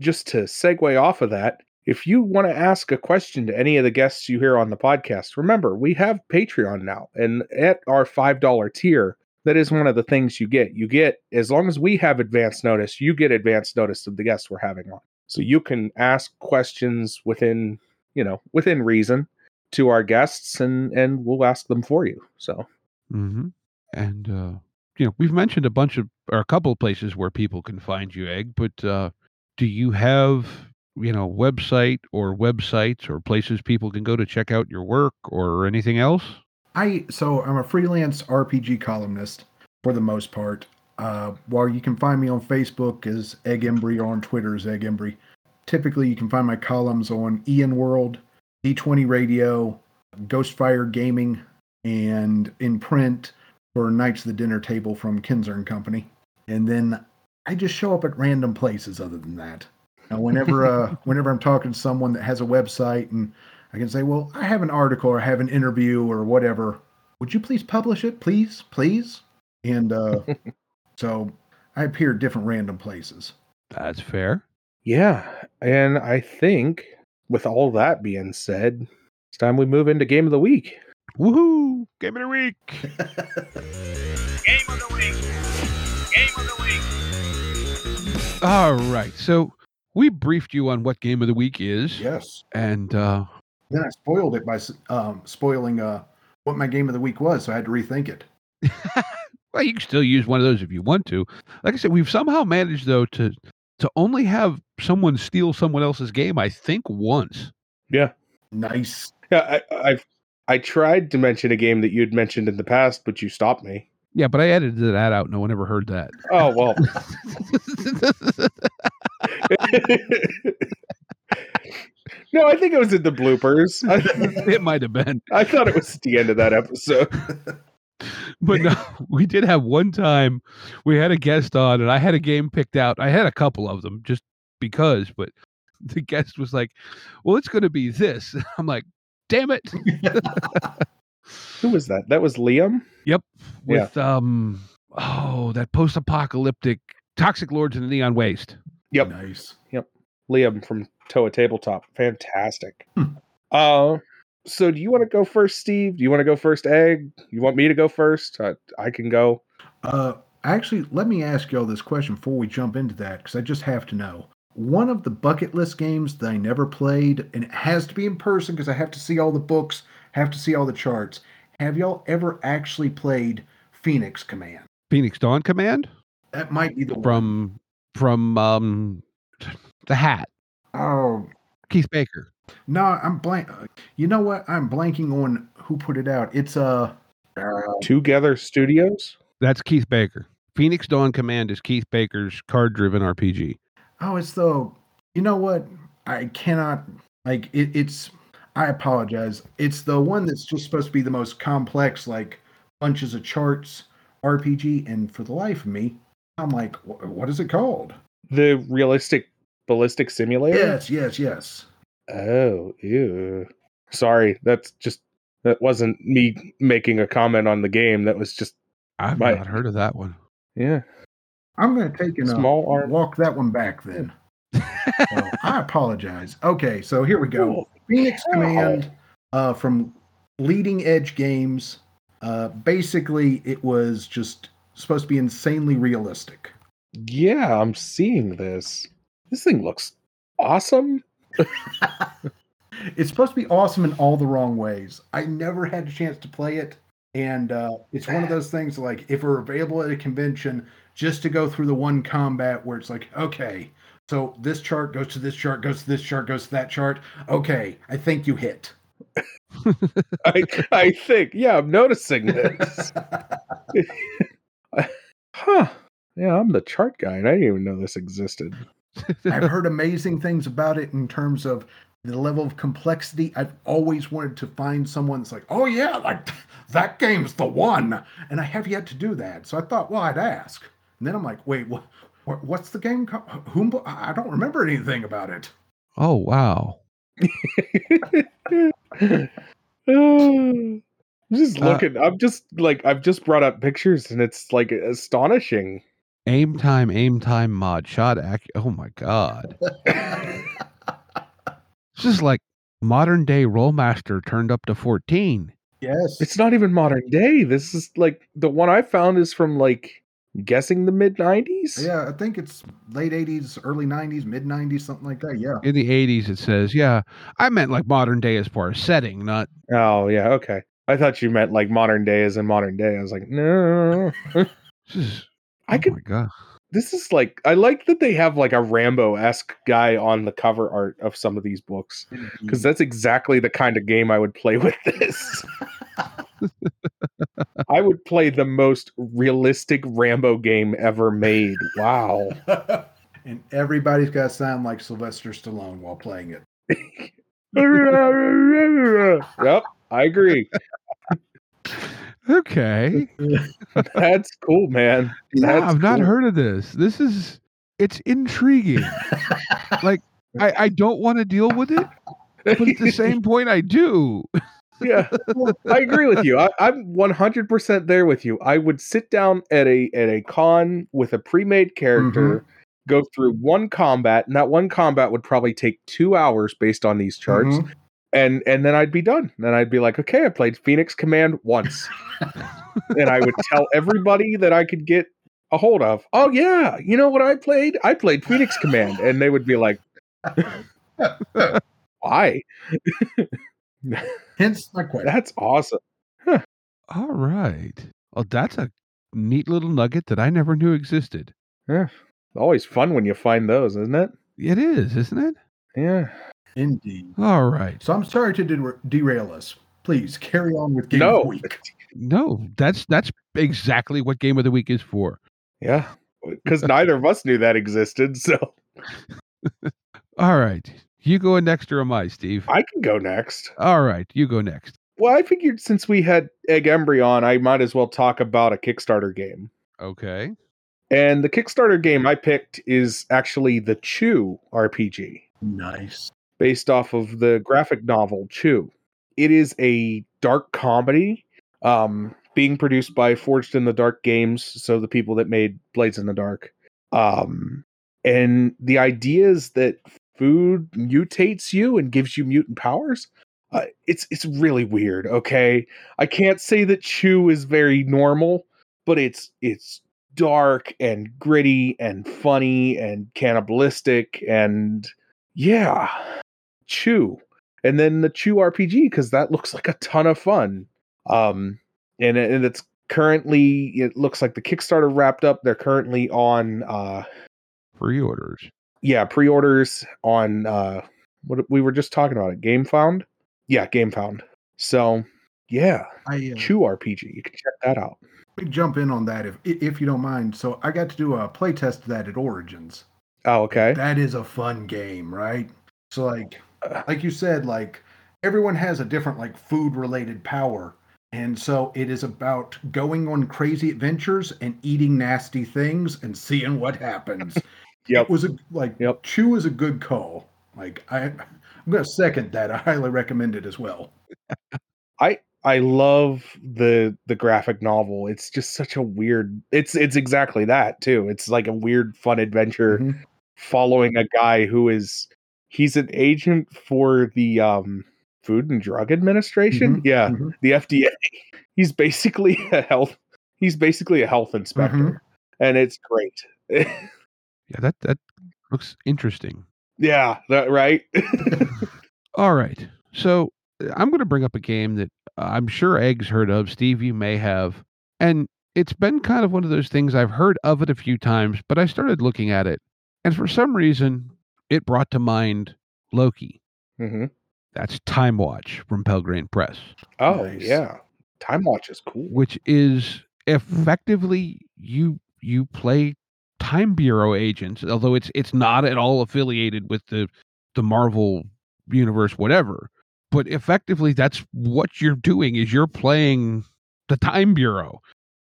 just to segue off of that, if you want to ask a question to any of the guests you hear on the podcast, remember we have Patreon now, and at our five dollar tier, that is one of the things you get. You get as long as we have advance notice, you get advance notice of the guests we're having on, so you can ask questions within you know within reason to our guests, and and we'll ask them for you. So mm-hmm. And uh, you know, we've mentioned a bunch of or a couple of places where people can find you, Egg. But uh, do you have you know website or websites or places people can go to check out your work or anything else? I so I'm a freelance RPG columnist for the most part. Uh, while you can find me on Facebook as Egg Embry or on Twitter as Egg Embry, typically you can find my columns on EN World, D20 Radio, Ghostfire Gaming, and in print for Knights of the Dinner Table from Kenzer and Company. And then I just show up at random places. Other than that, now whenever uh, whenever I'm talking to someone that has a website and I can say, well, I have an article or I have an interview or whatever. Would you please publish it, please, please? And uh, so I appear at different random places. That's fair. yeah, and I think with all that being said, it's time we move into game of the week. Woohoo! Game of the week. Game of the week. Game of the week. All right. So we briefed you on what game of the week is, Yes. and uh, Then I spoiled it by um, spoiling uh, what my game of the week was, so I had to rethink it. well, you can still use one of those if you want to. Like I said, we've somehow managed though to to only have someone steal someone else's game. I think once. Yeah. Nice. Yeah, I, I've I tried to mention a game that you'd mentioned in the past, but you stopped me. Yeah, but I edited that out. No one ever heard that. Oh well. no, I think it was in the bloopers. It might have been, I thought it was at the end of that episode. but no, we did have one time we had a guest on, and I had a game picked out. I had a couple of them just because, but the guest was like, "Well, it's going to be this." I'm like, "Damn it!" Who was that? That was Liam. Yep. Yeah. With um oh that post apocalyptic toxic lords in the neon waste. Yep. Nice. Yep. Liam from Toa Tabletop. Fantastic. Hmm. Uh, so do you want to go first, Steve? Do you want to go first, Egg? You want me to go first? I, I can go. Uh, actually, let me ask y'all this question before we jump into that, because I just have to know. One of the bucket list games that I never played, and it has to be in person because I have to see all the books, have to see all the charts. Have y'all ever actually played Phoenix Command? Phoenix Dawn Command That might be the one. from from um the hat. Oh Keith Baker. no, I'm blank. You know what? I'm blanking on who put it out. It's uh, uh Twogether Studios. That's Keith Baker. Phoenix Dawn Command is Keith Baker's card driven RPG. Oh, it's the. You know what? I cannot like it. It's. I apologize. It's the one that's just supposed to be the most complex, like bunches of charts RPG, and for the life of me, I'm like, what is it called? The realistic ballistic simulator. Yes, yes, yes. Oh, ew. Sorry, that's just that wasn't me making a comment on the game. That was just I've Right. not heard of that one. yeah. I'm going to take and uh, Small arm. walk that one back then. So, I apologize. Okay, so here we go. Cool. Phoenix. Command uh, from Leading Edge Games. Uh, basically, it was just supposed to be insanely realistic. Yeah, I'm seeing this. This thing looks awesome. it's supposed to be awesome in all the wrong ways. I never had a chance to play it, and uh, it's one of those things like if we're available at a convention, just to go through the one combat where it's like, okay, so this chart goes to this chart, goes to this chart, goes to that chart. Okay, I think you hit. I I think yeah, I'm noticing this. huh? Yeah, I'm the chart guy, and I didn't even know this existed. I've heard amazing things about it in terms of the level of complexity. I've always wanted to find someone that's like, oh yeah, like that game's the one, and I have yet to do that. So I thought, well, I'd ask. And then I'm like, wait, what? what what's the game? Co- whom? I don't remember anything about it. Oh wow. I'm just Uh, looking. I'm just like I've just brought up pictures, and it's like astonishing. Aim time, aim time mod shot ac- Oh my god. This is like modern day Rolemaster turned up to 14. yes. It's not even modern day. This is like the one I found is from like guessing the mid '90s. Yeah, I think it's late 80s, early 90s, mid 90s, something like that. Yeah. In the 80s, it says, yeah, I meant like modern day as far as setting, not. Oh yeah. Okay. I thought you meant like modern day as in modern day. I was like, no. I oh could my god. this is like I like that they have like a Rambo esque guy on the cover art of some of these books because mm-hmm. that's exactly the kind of game I would play with this. I would play the most realistic Rambo game ever made. Wow. and everybody's got to sound like Sylvester Stallone while playing it. yep, I agree. Okay. That's cool, man. Yeah, That's I've not cool. heard of this. This is, it's intriguing. like, I, I don't want to deal with it, but at the same point, I do. yeah, I agree with you. I, I'm 100% there with you. I would sit down at a at a con with a pre-made character, go through one combat, and that one combat would probably take two hours based on these charts, Mhm. And and then I'd be done. Then I'd be like, okay, I played Phoenix Command once, and I would tell everybody that I could get a hold of. Oh yeah, you know what I played? I played Phoenix Command, and they would be like, why? Hence my question. That's awesome. All right. Well, that's a neat little nugget that I never knew existed. Yeah. Always fun when you find those, isn't it? It is, isn't it? Yeah. Indeed. All right. So I'm sorry to der- derail us. Please carry on with Game No. of the Week. No, that's that's exactly what game of the week is for. Yeah. Because neither of us knew that existed. So All right. You go next or am I, Steve? I can go next. All right, you go next. Well, I figured since we had Egg Embry on, I might as well talk about a Kickstarter game. Okay. And the Kickstarter game I picked is actually the Chew RPG, Nice. Based off of the graphic novel Chew. It is a dark comedy um, being produced by Forged in the Dark Games, so the people that made Blades in the Dark. Um, and the idea is that food mutates you and gives you mutant powers. Uh, it's it's really weird. Okay, I can't say that Chew is very normal, but it's it's dark and gritty and funny and cannibalistic and yeah, Chew. And then the Chew RPG because that looks like a ton of fun. Um, and and it's currently it looks like the Kickstarter wrapped up. They're currently on uh Pre-orders. yeah pre-orders on uh what we were just talking about it Gamefound yeah Gamefound so yeah I uh, chew rpg you can check that out let me jump in on that if if you don't mind. So I got to do a playtest of that at Origins. oh okay That is a fun game, right? So like. Like you said, like everyone has a different like food related power. And so it is about going on crazy adventures and eating nasty things and seeing what happens. Yep. It was a like Yep. chew is a good call. Like I I'm gonna second that. I highly recommend it as well. i I love the the graphic novel it's just such a weird it's it's exactly that too it's like a weird fun adventure Mhm. following a guy who is he's an agent for the um food and drug administration Mhm, yeah mhm. the fda he's basically a health he's basically a health inspector Mhm. and it's great Yeah, that that looks interesting. yeah that right All right. So I'm going to bring up a game that I'm sure Egg's heard of. Steve, you may have. And it's been kind of one of those things I've heard of it a few times, but I started looking at it. And for some reason, it brought to mind Loki. hmm That's Time Watch from Pelgrane Press, Oh Nice. yeah, Time Watch is cool. which is effectively you you play Time Bureau agents, although it's it's not at all affiliated with the the Marvel universe, whatever. But effectively, that's what you're doing is you're playing the Time Bureau.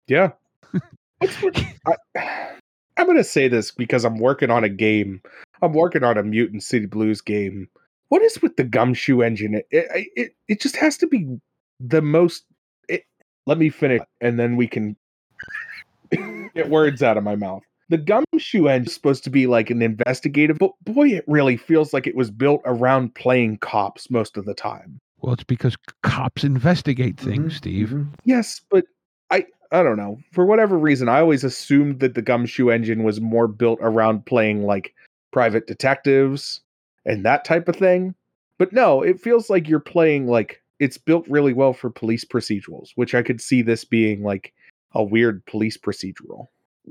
Yeah. I, I'm going to say this because I'm working on a game. I'm working on a Mutant City Blues game. What is with the gumshoe engine? It it it, it just has to be the most. It, let me finish, and then we can get words out of my mouth. The gumshoe engine is supposed to be like an investigative, but boy, it really feels like it was built around playing cops most of the time. Well, it's because cops investigate things, Mhm, Steve. mhm. Yes, but I I don't know. For whatever reason, I always assumed that the gumshoe engine was more built around playing like private detectives and that type of thing. But no, it feels like you're playing like it's built really well for police procedurals, which I could see this being like a weird police procedural.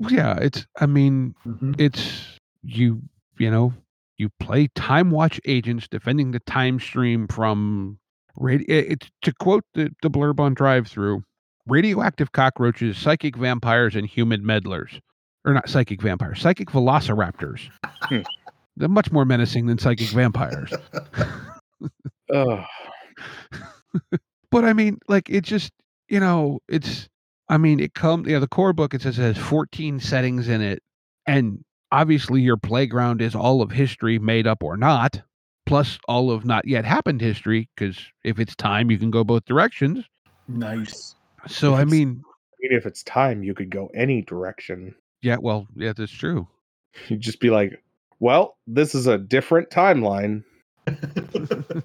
Yeah, it's. I mean, Mhm. it's you. You know, you play Time Watch agents defending the time stream from radio. It's to quote the the blurb on DriveThru: radioactive cockroaches, psychic vampires, and human meddlers, or not psychic vampires, psychic velociraptors. Hmm. They're much more menacing than psychic vampires. Ugh. but I mean, like it just you know, it's I mean, it comes yeah, the core book it says it has 14 settings in it, and obviously your playground is all of history made up or not, plus all of not yet happened history, because if it's time you can go both directions. Nice. So If I mean, I mean, if it's time, you could go any direction. Yeah, well, yeah, that's true. You'd just be like, well, this is a different timeline.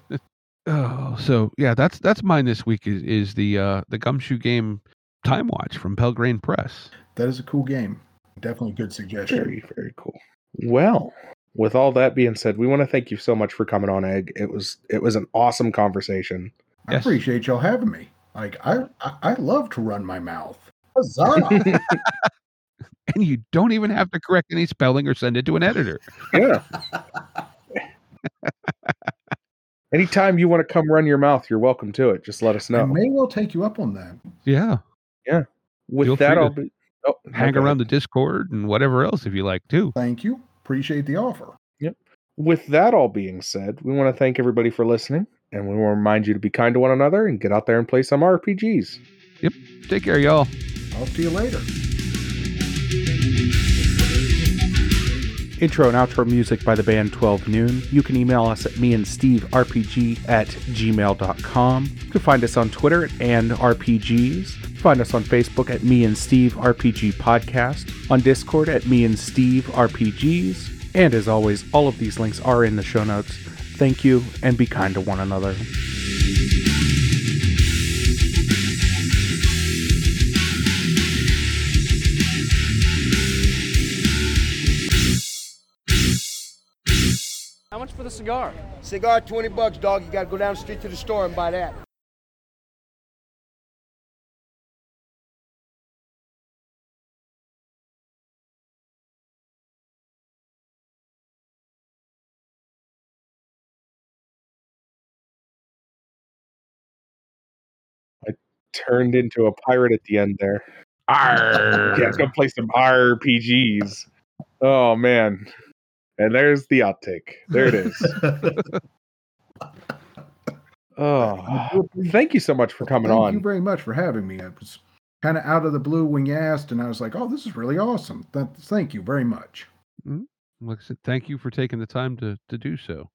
Oh, so yeah, that's that's mine this week is is the uh the gumshoe game Time Watch from Pelgrane Press. That is a cool game. Definitely good suggestion. Very, very cool. Well, with all that being said, we want to thank you so much for coming on, Egg. It was it was an awesome conversation. I Yes. appreciate y'all having me. Like I, I, I love to run my mouth. Huzzah! And you don't even have to correct any spelling or send it to an editor. Yeah. Anytime you want to come run your mouth, you're welcome to it. Just let us know. I know. may well take you up on that. Yeah. Yeah. With feel that, I'll be oh, hang around the Discord and whatever else if you like too. Thank you. Appreciate the offer. Yep. With that all being said, we want to thank everybody for listening, and we want to remind you to be kind to one another and get out there and play some RPGs. Yep. Take care, y'all. Talk to you later. Intro and outro music by the band 12 Noon. You can email us at me and Steve RPG at gmail.com. You can find us on Twitter at and RPGs. Find us on Facebook at Me and Steve RPG Podcast, on Discord at Me and Steve RPGs. And as always, all of these links are in the show notes. Thank you and be kind to one another. Much for the cigar? Cigar, 20 bucks, dog. You gotta go down the street to the store and buy that. I turned into a pirate at the end there. Arr. Yeah, let's go play some RPGs. Oh man. And there's the outtake. There it is. Oh, thank you so much for coming Thank on. you very much for having me. I was kind of out of the blue when you asked, and I was like, "Oh, this is really awesome." Th- thank you very much. Mm-hmm. Like I said, thank you for taking the time to to do so.